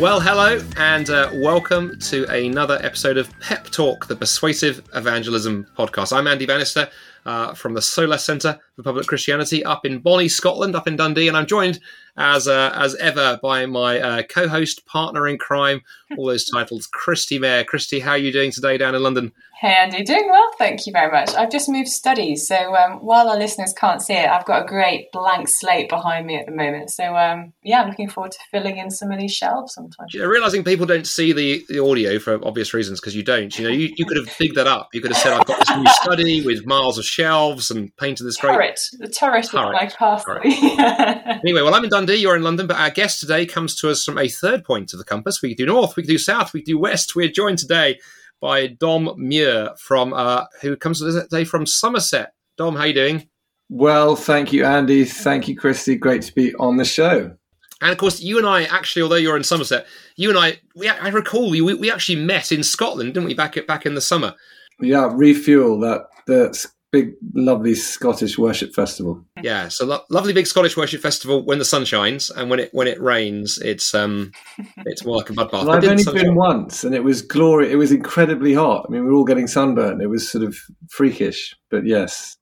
Well, hello, and uh, welcome to another episode of Pep Talk, the Persuasive Evangelism podcast. I'm Andy Bannister uh, from the Solas Centre for Public Christianity up in Bonnie, Scotland, up in Dundee, and I'm joined as uh, as ever by my uh, co-host, partner in crime, all those titles, Christy Mayer. Christy, how are you doing today down in London? Hey Andy, doing well, thank you very much. I've just moved studies, so um, while our listeners can't see it, I've got a great blank slate behind me at the moment. So um, yeah, I'm looking forward to filling in some of these shelves sometimes. Know, realizing people don't see the, the audio for obvious reasons because you don't. You know, you, you could have bigged that up. You could have said, "I've got this new study with miles of shelves and painted this great turret." The turret, turret. of my castle. anyway, well, I'm in Dundee. You're in London, but our guest today comes to us from a third point of the compass. We do north, we could do south, we could do west. We're joined today by Dom Muir from uh, who comes today from Somerset. Dom, how you doing? Well, thank you, Andy. Thank you, Christy. Great to be on the show. And of course, you and I actually, although you're in Somerset, you and I, we, I recall we, we actually met in Scotland, didn't we? Back it back in the summer. Yeah, refuel that the big, lovely Scottish worship festival. Yeah, so lo- lovely big Scottish worship festival when the sun shines, and when it when it rains, it's um, it's more like a mud bath. I've only been once, and it was glory. It was incredibly hot. I mean, we were all getting sunburned. It was sort of freakish, but yes,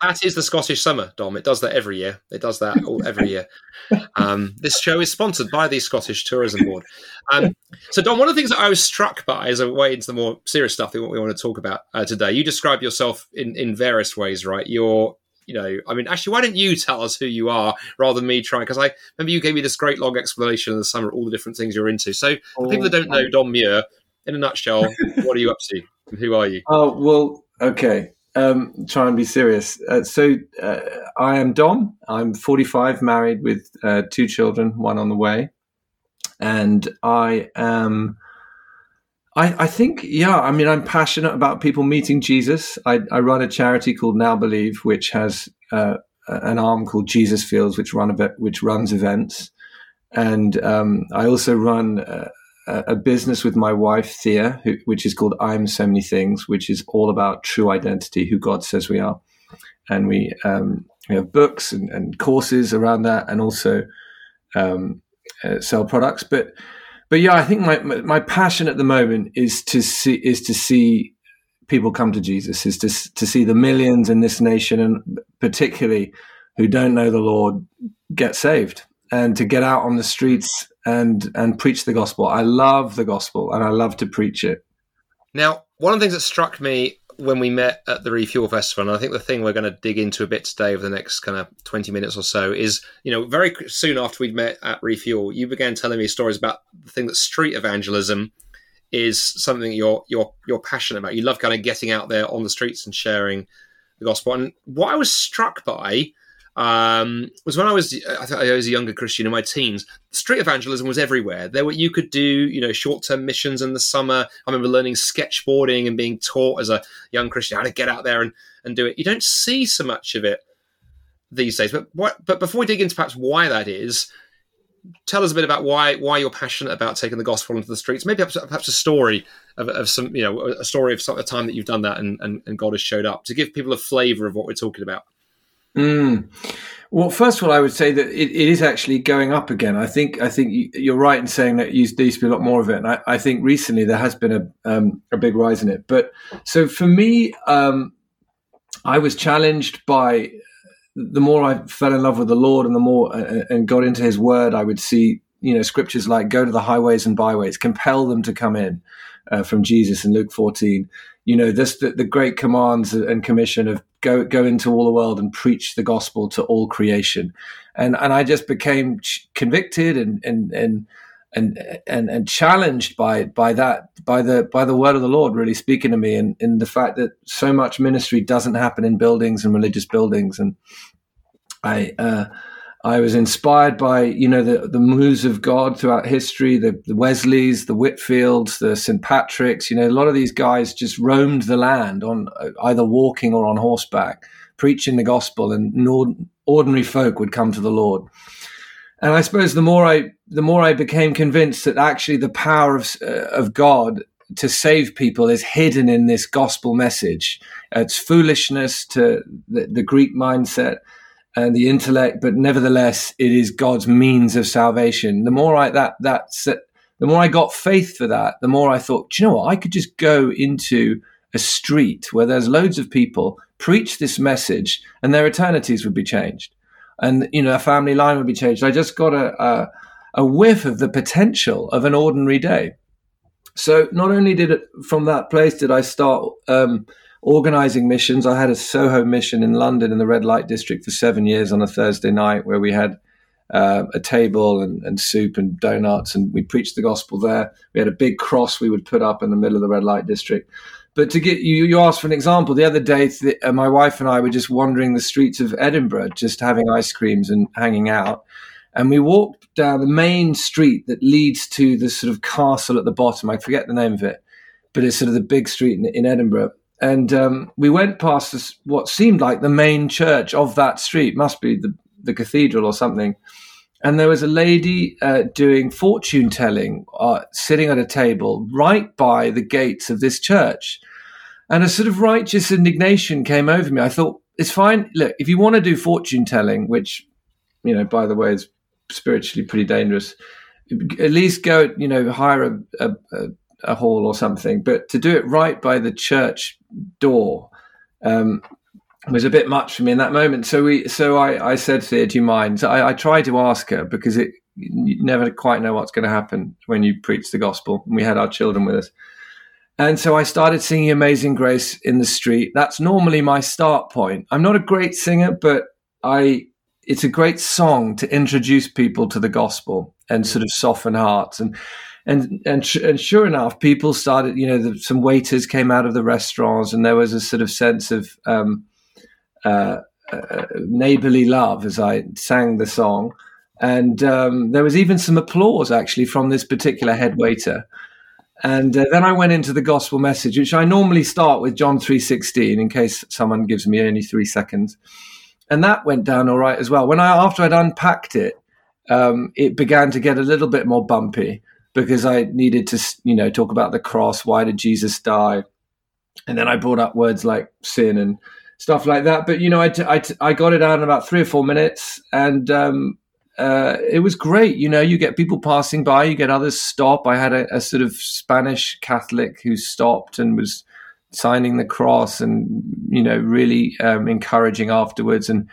that is the Scottish summer, Dom. It does that every year. It does that all, every year. Um, this show is sponsored by the Scottish Tourism Board. Um, so, Dom, one of the things that I was struck by as a way into the more serious stuff that we want to talk about uh, today, you describe yourself in, in various ways, right? You're, you know, I mean, actually, why don't you tell us who you are rather than me trying? Because I remember you gave me this great long explanation in the summer, of all the different things you're into. So, for oh, people that don't know Dom Muir, in a nutshell, what are you up to? Who are you? Oh, well, okay um, try and be serious. Uh, so uh, I am Dom. I'm 45, married with uh, two children, one on the way, and I am. I, I, think, yeah. I mean, I'm passionate about people meeting Jesus. I, I run a charity called Now Believe, which has uh, an arm called Jesus Fields, which run which runs events, and um, I also run uh, a business with my wife Thea, who, which is called I'm So Many Things, which is all about true identity, who God says we are, and we um, we have books and, and, courses around that, and also um, uh, sell products. But but yeah, I think my, my passion at the moment is to see is to see people come to Jesus, is to to see the millions in this nation, and particularly who don't know the Lord, get saved, and to get out on the streets and and preach the gospel. I love the gospel and I love to preach it. Now, one of the things that struck me when we met at the Refuel Festival, and I think the thing we're going to dig into a bit today over the next kind of 20 minutes or so is, you know, very soon after we'd met at Refuel, you began telling me stories about the thing that street evangelism is something you're you're you're passionate about. You love kind of getting out there on the streets and sharing the gospel. And what I was struck by um, was when I was I, I was a younger Christian in my teens. Street evangelism was everywhere. There were you could do you know short term missions in the summer. I remember learning sketchboarding and being taught as a young Christian how to get out there and, and do it. You don't see so much of it these days. But what, but before we dig into perhaps why that is, tell us a bit about why why you're passionate about taking the gospel into the streets. Maybe perhaps, perhaps a story of, of, some you know a story of some, a time that you've done that and, and, and God has showed up to give people a flavour of what we're talking about. Mm. Well, first of all, I would say that it, it is actually going up again. I think I think you're right in saying that there used to be a lot more of it, and I, I think recently there has been a um, a big rise in it. But so for me, um, I was challenged by the more I fell in love with the Lord, and the more uh, and got into His Word, I would see you know scriptures like "Go to the highways and byways, compel them to come in." Uh, from Jesus in Luke 14, you know this the, the, great commands and commission of go go into all the world and preach the gospel to all creation. And and i just became convicted and and and and and, and challenged by by that by the by the word of the lord really speaking to me and in the fact that so much ministry doesn't happen in buildings and religious buildings. And i uh I was inspired by you know the the moves of God throughout history, the, the Wesleys, the Whitefields, the St Patricks. You know, a lot of these guys just roamed the land on uh, either walking or on horseback, preaching the gospel, and ordinary folk would come to the Lord. And I suppose the more I the more I became convinced that actually the power of uh, of God to save people is hidden in this gospel message. It's foolishness to the, the Greek mindset and the intellect, but nevertheless, it is God's means of salvation. The more I that that the more I got faith for that, the more I thought, you know what? I could just go into a street where there's loads of people, preach this message, and their eternities would be changed. And, you know, a family line would be changed. I just got a, a, a whiff of the potential of an ordinary day. So not only did it from that place did I start um, organizing missions. I had a Soho mission in London in the red light district for seven years on a Thursday night where we had uh, a table and, and, soup and donuts, and we preached the gospel there. We had a big cross we would put up in the middle of the red light district. But to get you, you asked for an example. The other day, th- uh, my wife and I were just wandering the streets of Edinburgh, just having ice creams and hanging out. And we walked down the main street that leads to the sort of castle at the bottom. I forget the name of it, but it's sort of the big street in, in Edinburgh. And um, we went past this, what seemed like the main church of that street, must be the, the cathedral or something. And there was a lady uh, doing fortune telling, uh, sitting at a table right by the gates of this church. And a sort of righteous indignation came over me. I thought, it's fine. Look, if you want to do fortune telling, which, you know, by the way, is spiritually pretty dangerous, at least go, you know, hire a, a, a hall or something. But to do it right by the church door um, was a bit much for me in that moment. So we, so I, I said to her, "Do you mind?" So I, I tried to ask her because it you never quite know what's going to happen when you preach the gospel. And we had our children with us. And so I started singing Amazing Grace in the street. That's normally my start point. I'm not a great singer, but I it's a great song to introduce people to the gospel and sort of soften hearts and and and and sure enough, people started. You know, the, some waiters came out of the restaurants, and there was a sort of sense of um, uh, uh, neighborly love as I sang the song, and um, there was even some applause actually from this particular head waiter. And uh, then I went into the gospel message, which I normally start with John three sixteen, in case someone gives me only three seconds, and that went down all right as well. When I after I'd unpacked it, um, it began to get a little bit more bumpy because I needed to, you know, talk about the cross. Why did Jesus die? And then I brought up words like sin and stuff like that. But you know, I, t- I, t- I got it out in about three or four minutes, and um, uh, it was great. You know, you get people passing by, you get others stop. I had a, a sort of Spanish Catholic who stopped and was signing the cross, and you know, really um, encouraging afterwards. And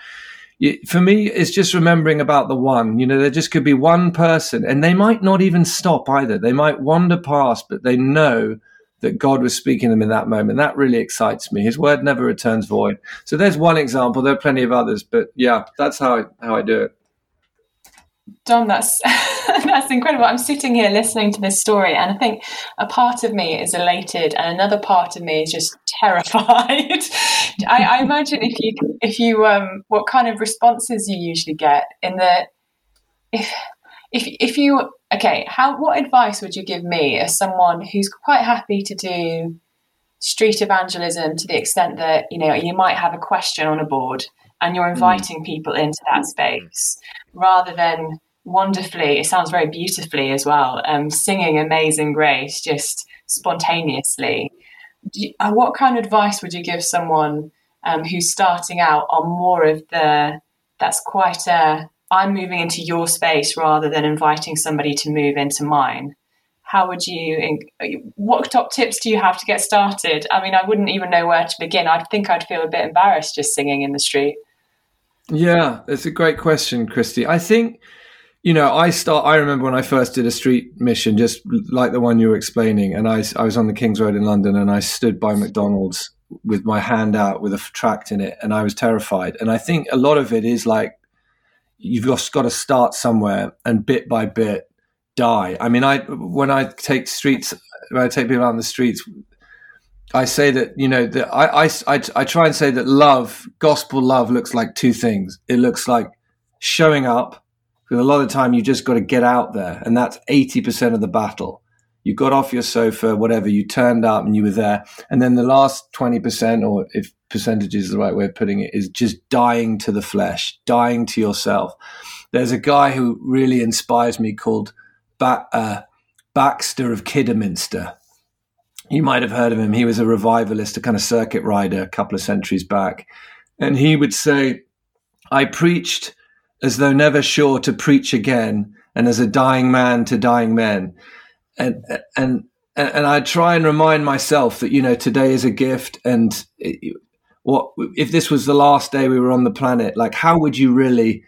for me, it's just remembering about the one. You know, there just could be one person, and they might not even stop either. They might wander past, but they know that God was speaking to them in that moment. That really excites me. His word never returns void. So there's one example. There are plenty of others, but yeah, that's how I, how I do it. Dom, that's that's incredible. I'm sitting here listening to this story, and I think a part of me is elated, and another part of me is just terrified. I, I, imagine if you if you um, what kind of responses you usually get in the if if if you okay, how what advice would you give me as someone who's quite happy to do street evangelism to the extent that you know you might have a question on a board and you're hmm. inviting mm. people into that space rather than wonderfully it sounds very beautifully as well um, singing amazing grace just spontaneously you, uh, what kind of advice would you give someone um, who's starting out on more of the that's quite a i'm moving into your space rather than inviting somebody to move into mine how would you what top tips do you have to get started i mean i wouldn't even know where to begin I'd think i'd feel a bit embarrassed just singing in the street yeah, it's a great question, Christy. I think, you know, I start, I remember when I first did a street mission, just like the one you were explaining, and I, I was on the King's Road in London and I stood by McDonald's with my hand out with a tract in it and I was terrified. And I think a lot of it is like, you've just got to start somewhere and bit by bit die. I mean, I, when I take streets, when I take people on the streets, I say that you know that I, I, I, I try and say that love, gospel love, looks like two things. It looks like showing up. Because a lot of the time you just got to get out there, and that's eighty percent of the battle. You got off your sofa, whatever. You turned up and you were there, and then the last twenty percent, or if percentage is the right way of putting it, is just dying to the flesh, dying to yourself. There's a guy who really inspires me called ba- uh, Baxter of Kidderminster you might have heard of him. He was a revivalist, a kind of circuit rider a couple of centuries back. And he would say, I preached as though never sure to preach again, and as a dying man to dying men. and and and I try and remind myself that you know today is a gift, and it, what if this was the last day we were on the planet? Like, how would you really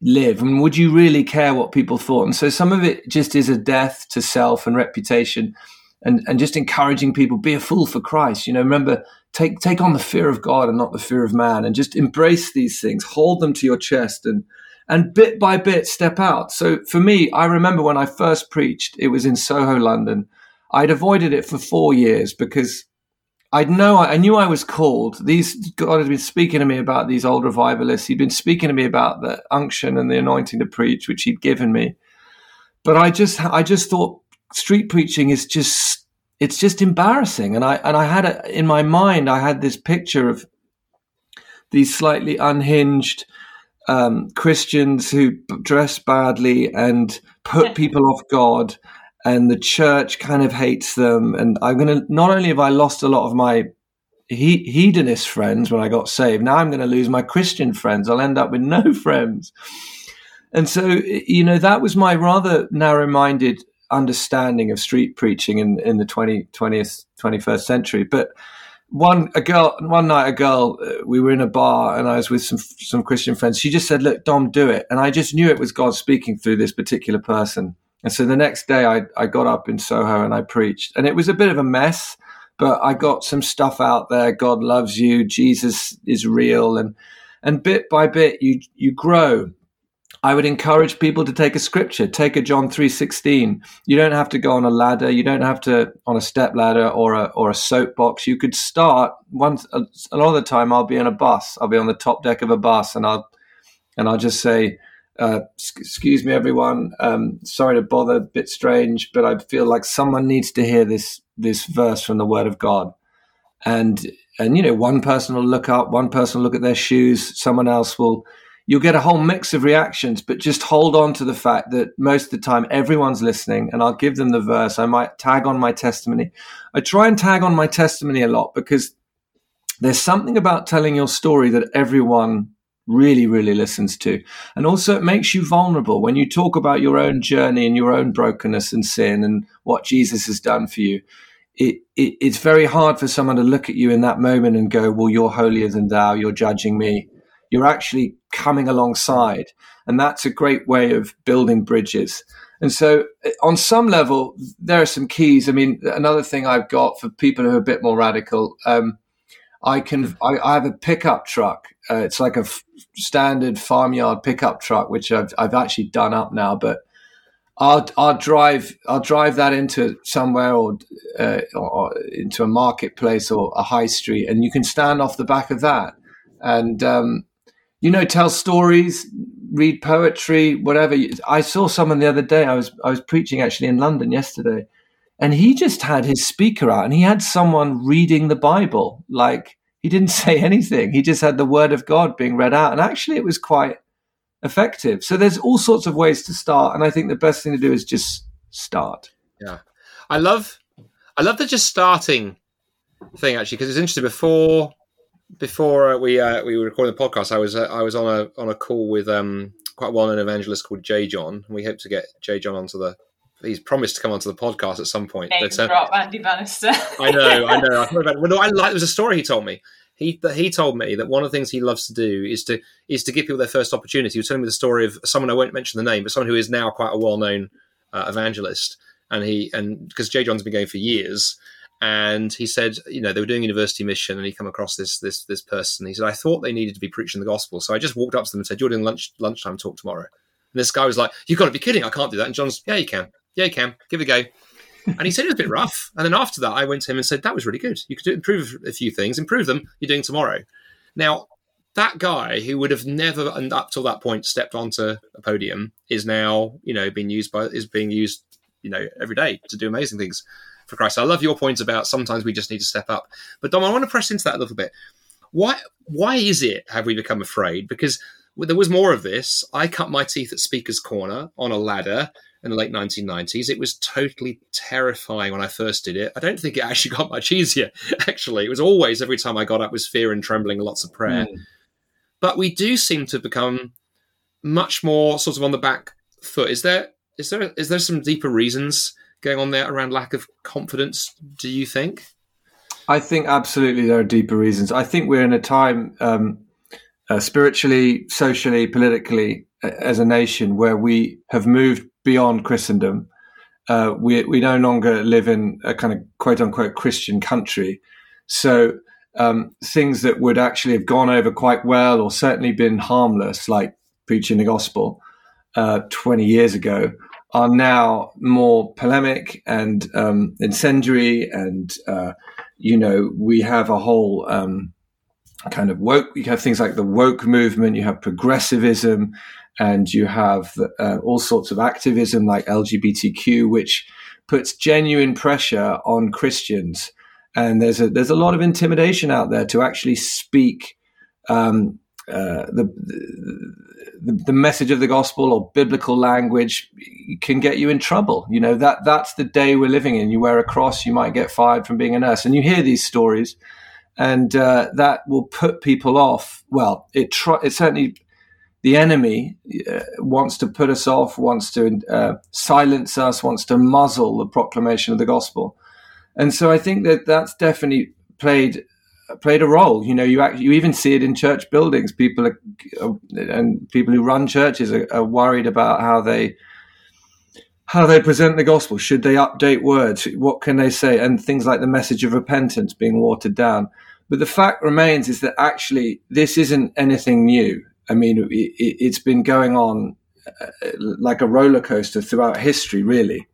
live? And would you really care what people thought? And so some of it just is a death to self and reputation, and and just encouraging people be a fool for Christ. You know, remember take take on the fear of God and not the fear of man, and just embrace these things, hold them to your chest, and and bit by bit step out. So for me, I remember when I first preached, it was in Soho, London. I'd avoided it for four years because I'd know I knew I was called. These God had been speaking to me about these old revivalists. He'd been speaking to me about the unction and the anointing to preach, which he'd given me. But I just I just thought street preaching is just it's just embarrassing. And I and I had a, in my mind I had this picture of these slightly unhinged um, Christians who dress badly and put people off God, and the church kind of hates them. And I'm going to not only have I lost a lot of my he- hedonist friends when I got saved, now I'm going to lose my Christian friends. I'll end up with no friends. And so, you know, that was my rather narrow minded understanding of street preaching in, in the 20, 20th, 21st century. But one a girl one night a girl uh, we were in a bar and I was with some some Christian friends. She just said, "Look, Dom, do it," and I just knew it was God speaking through this particular person. And so the next day, I I got up in Soho and I preached, and it was a bit of a mess, but I got some stuff out there. God loves you. Jesus is real, and and bit by bit, you you grow I would encourage people to take a scripture, take a John 3:16. You don't have to go on a ladder, you don't have to on a step ladder or a or a soapbox. You could start once a, lot of the time I'll be in a bus. I'll be on the top deck of a bus and I'll and I'll just say uh, excuse me, everyone. Um, sorry to bother, a bit strange, but I feel like someone needs to hear this this verse from the Word of God. And and you know, one person will look up, one person will look at their shoes, someone else will you'll get a whole mix of reactions, but just hold on to the fact that most of the time everyone's listening and I'll give them the verse. I might tag on my testimony. I try and tag on my testimony a lot because there's something about telling your story that everyone really, really listens to. And also it makes you vulnerable when you talk about your own journey and your own brokenness and sin and what Jesus has done for you. It, it, it's very hard for someone to look at you in that moment and go, well, you're holier than thou. You're judging me you're actually coming alongside. And that's a great way of building bridges. And so, eh, on some level, there are some keys. I mean, another thing I've got for people who are a bit more radical, um, I can I, I, have a pickup truck. Uh, it's like a f- standard farmyard pickup truck, which I've I've actually done up now. But I'll I'll drive I'll drive that into somewhere or, uh, or into a marketplace or a high street, and you can stand off the back of that. And um, you know, tell stories, read poetry, whatever. I saw someone the other day. I was I was preaching actually in London yesterday, and he just had his speaker out, and he had someone reading the Bible. Like he didn't say anything. He just had the Word of God being read out, and actually, it was quite effective. So there's all sorts of ways to start, and I think the best thing to do is just start. Yeah, I love, I love the just starting thing actually because it's interesting. Before before uh, we uh, we were recording the podcast, I was uh, I was on a on a call with um, quite a well-known evangelist called J.John. We hope to get J.John onto the. He's promised to come onto the podcast at some point. Name but, drop Andy Bannister. I know, I know. I about, well, no, I like. There was a story he told me. He that he told me that one of the things he loves to do is to is to give people their first opportunity. He was telling me the story of someone I won't mention the name, but someone who is now quite a well-known uh, evangelist, and he and because J.John's been going for years and he said, you know, they were doing university mission, and he come across this this this person. He said, I thought they needed to be preaching the gospel, so I just walked up to them and said, "You're doing lunch lunchtime talk tomorrow." And this guy was like, "You've got to be kidding! I can't do that." And John's, "Yeah, you can. Yeah, you can. Give it a go." and he said it was a bit rough. And then after that, I went to him and said, "That was really good. You could do, improve a few things. Improve them. You're doing tomorrow." Now, that guy who would have never, and up till that point, stepped onto a podium is now, you know, being used by is being used, you know, every day to do amazing things for Christ. I love your point about sometimes we just need to step up. But Dom, I want to press into that a little bit. Why why is it have we become afraid? Because there was more of this. I cut my teeth at Speaker's Corner on a ladder in the late 1990s. It was totally terrifying when I first did it. I don't think it actually got much easier, actually. It was always, every time I got up, was fear and trembling and lots of prayer. Mm. But we do seem to become much more sort of on the back foot. Is there is there is there some deeper reasons going on there around lack of confidence? Do you think? I think absolutely there are deeper reasons. I think we're in a time, um, uh, spiritually, socially, politically, as a nation, where we have moved beyond Christendom. Uh, we we no longer live in a kind of quote unquote Christian country, so um, things that would actually have gone over quite well or certainly been harmless, like preaching the gospel uh, 20 years ago, are now more polemic and um, incendiary. And, uh, you know, we have a whole um, kind of woke, you have things like the woke movement, you have progressivism, and you have uh, all sorts of activism like LGBTQ, which puts genuine pressure on Christians. And there's a there's a lot of intimidation out there to actually speak um, uh, the, the, the message of the gospel or biblical language can get you in trouble. You know that that's the day we're living in. You wear a cross, you might get fired from being a nurse, and you hear these stories, and uh, that will put people off. Well, it try, it certainly the enemy uh, wants to put us off, wants to uh, silence us, wants to muzzle the proclamation of the gospel, and so I think that that's definitely played played a role. You know, you act, you even see it in church buildings. People are, and people who run churches are, are, worried about how they how they present the gospel. Should they update words? What can they say? And things like the message of repentance being watered down. But the fact remains is that actually this isn't anything new. I mean, it, has been going on uh, like a roller coaster throughout history, really.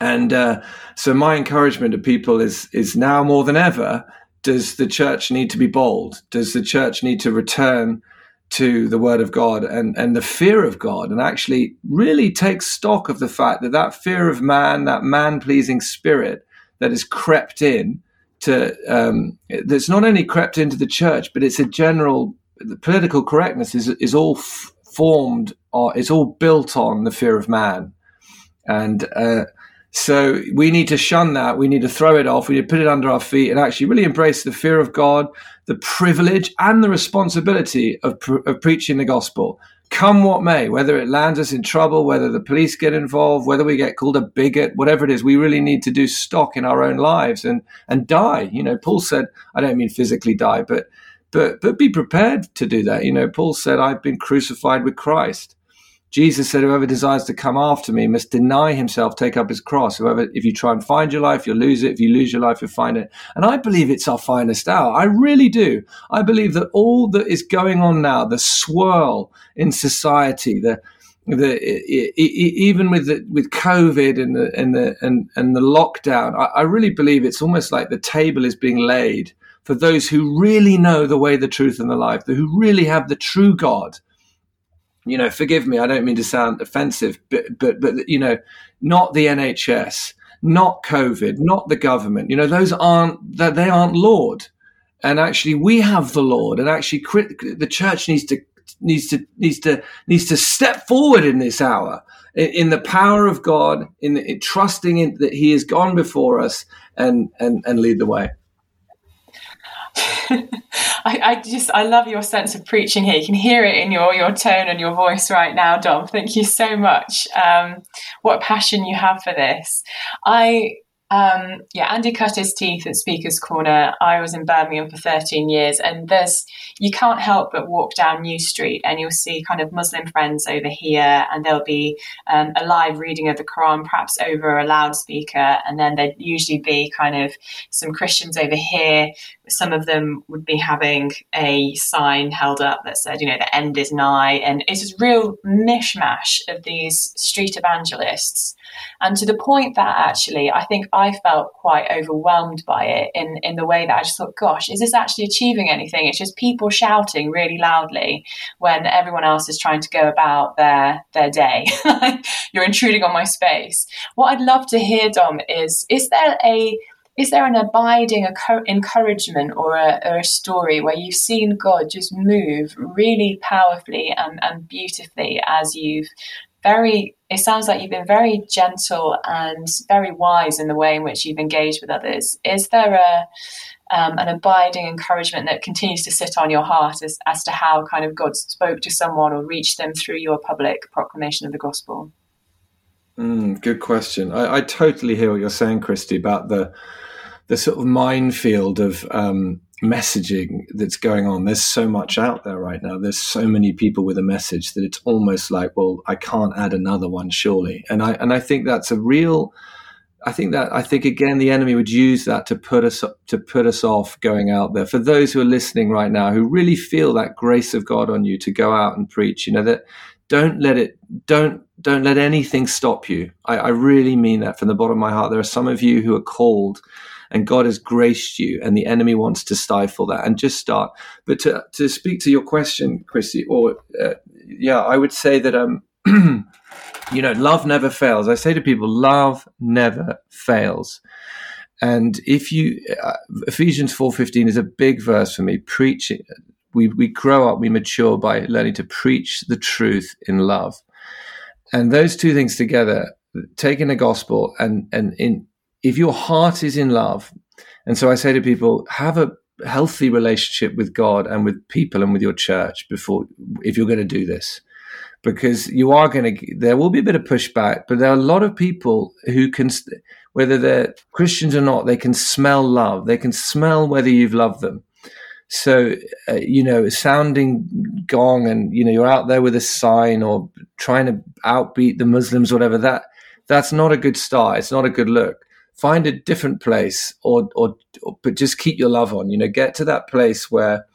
And uh, so my encouragement to people is is now more than ever does the church need to be bold? Does the church need to return to the word of God and, and the fear of God and actually really take stock of the fact that that fear of man, that man pleasing spirit that has crept in to, um, that's not only crept into the church, but it's a general, the political correctness is, is all f- formed or it's all built on the fear of man. And, uh, so we need to shun that. We need to throw it off. We need to put it under our feet and actually really embrace the fear of God, the privilege and the responsibility of, of preaching the gospel. Come what may, whether it lands us in trouble, whether the police get involved, whether we get called a bigot, whatever it is, we really need to do stock in our own lives and and die. You know, Paul said, I don't mean physically die, but but but be prepared to do that. You know, Paul said, I've been crucified with Christ. Jesus said, Whoever desires to come after me must deny himself, take up his cross. Whoever, if you try and find your life, you'll lose it. If you lose your life, you'll find it. And I believe it's our finest hour. I really do. I believe that all that is going on now, the swirl in society, the, the, even with the, with COVID and the and the and, and the lockdown, I, I really believe it's almost like the table is being laid for those who really know the way, the truth, and the life, who really have the true God you know, forgive me, I don't mean to sound offensive, but but but you know, not the NHS, not COVID, not the government. You know, those aren't that they aren't Lord, and actually we have the Lord, and actually the church needs to needs to needs to needs to step forward in this hour in, in the power of God, in, in trusting in that He has gone before us and and and lead the way. I, I, just I love your sense of preaching here. You can hear it in your your tone and your voice right now, Dom. Thank you so much. Um, what passion you have for this. I um, yeah, Andy cut his teeth at Speaker's Corner. I was in Birmingham for 13 years, and there's you can't help but walk down New Street, and you'll see kind of Muslim friends over here, and there'll be um, a live reading of the Quran, perhaps over a loudspeaker, and then there'd usually be kind of some Christians over here. Some of them would be having a sign held up that said, you know, the end is nigh, and it's this real mishmash of these street evangelists and to the point that actually I think I felt quite overwhelmed by it in, in the way that I just thought, gosh, is this actually achieving anything? It's just people shouting really loudly when everyone else is trying to go about their their day. You're intruding on my space. What I'd love to hear, Dom, is is there a is there an abiding encouragement or a, or a, story where you've seen God just move really powerfully and, and beautifully as you've very it sounds like you've been very gentle and very wise in the way in which you've engaged with others is there a um, an abiding encouragement that continues to sit on your heart as, as to how kind of God spoke to someone or reached them through your public proclamation of the gospel? Mm, good question. I, I, totally hear what you're saying, Christy, about the the sort of minefield of um, messaging that's going on. There's so much out there right now. There's so many people with a message that it's almost like, well, I can't add another one, surely. And I and I think that's a real. I think that I think again the enemy would use that to put us to put us off going out there. For those who are listening right now who really feel that grace of God on you to go out and preach, you know that don't let it don't don't let anything stop you. I, I really mean that from the bottom of my heart. There are some of you who are called and God has graced you, and the enemy wants to stifle that. And just start. But to to speak to your question, Chrissy, or uh, yeah, I would say that um, you know, love never fails. I say to people, love never fails. And if you uh, Ephesians four fifteen is a big verse for me. Preaching, we we grow up, we mature by learning to preach the truth in love, and those two things together, taking the gospel and and in if your heart is in love, and so I say to people, have a healthy relationship with God and with people and with your church before, if you're going to do this, because you are going to, there will be a bit of pushback, but there are a lot of people who can, whether they're Christians or not, they can smell love. They can smell whether you've loved them. So, uh, you know, sounding gong and, you know, you're out there with a sign or trying to outbeat the Muslims, whatever, that, that's not a good start. It's not a good look find a different place or, or, or but just keep your love on you know get to that place where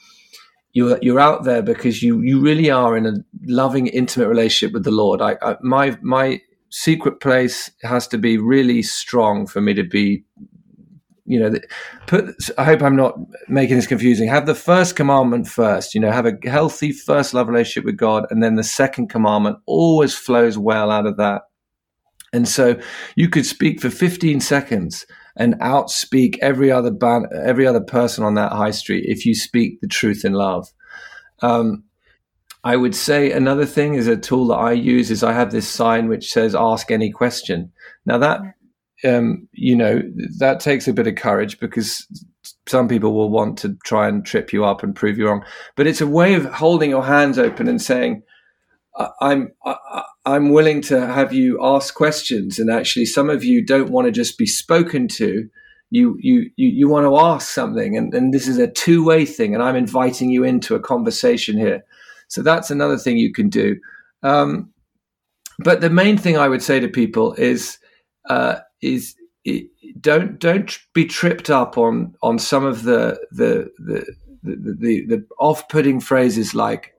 you're you're out there because you you really are in a loving intimate relationship with the lord. I, I my my secret place has to be really strong for me to be you know put i hope i'm not making this confusing. Have the first commandment first you know have a healthy first love relationship with god and then the second commandment always flows well out of that and so you could speak for 15 seconds and outspeak every other ban- every other person on that high street if you speak the truth in love. Um, I would say another thing is a tool that I use is I have this sign which says "Ask any question." Now that um, you know that takes a bit of courage because some people will want to try and trip you up and prove you wrong, but it's a way of holding your hands open and saying, I'm I'm willing to have you ask questions, and actually, some of you don't want to just be spoken to. You you you, you want to ask something, and, and this is a two way thing, and I'm inviting you into a conversation here. So that's another thing you can do. Um, but the main thing I would say to people is uh, is don't don't be tripped up on on some of the the the the, the, the off putting phrases like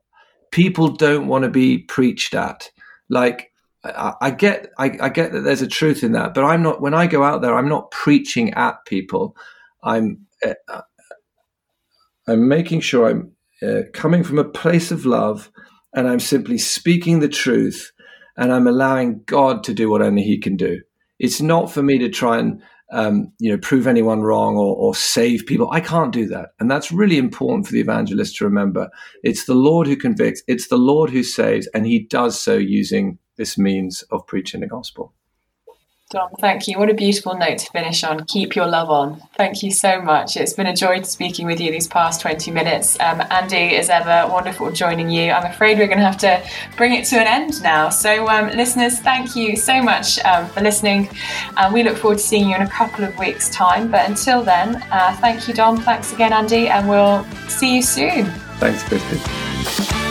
people don't want to be preached at. Like I, I get, I, I, get that there's a truth in that, but I'm not. When I go out there, I'm not preaching at people. I'm, uh, I'm making sure I'm uh, coming from a place of love, and I'm simply speaking the truth, and I'm allowing God to do what only He can do. It's not for me to try and um, you know, prove anyone wrong or, or save people. I can't do that. And that's really important for the evangelist to remember. It's the Lord who convicts, it's the Lord who saves, and he does so using this means of preaching the gospel. Dom, thank you. What a beautiful note to finish on. Keep your love on. Thank you so much. It's been a joy speaking with you these past 20 minutes. Um, Andy, as ever, wonderful joining you. I'm afraid we're going to have to bring it to an end now. So, um, listeners, thank you so much um, for listening. And we look forward to seeing you in a couple of weeks' time. But until then, uh, thank you, Dom. Thanks again, Andy. And we'll see you soon. Thanks, Christy.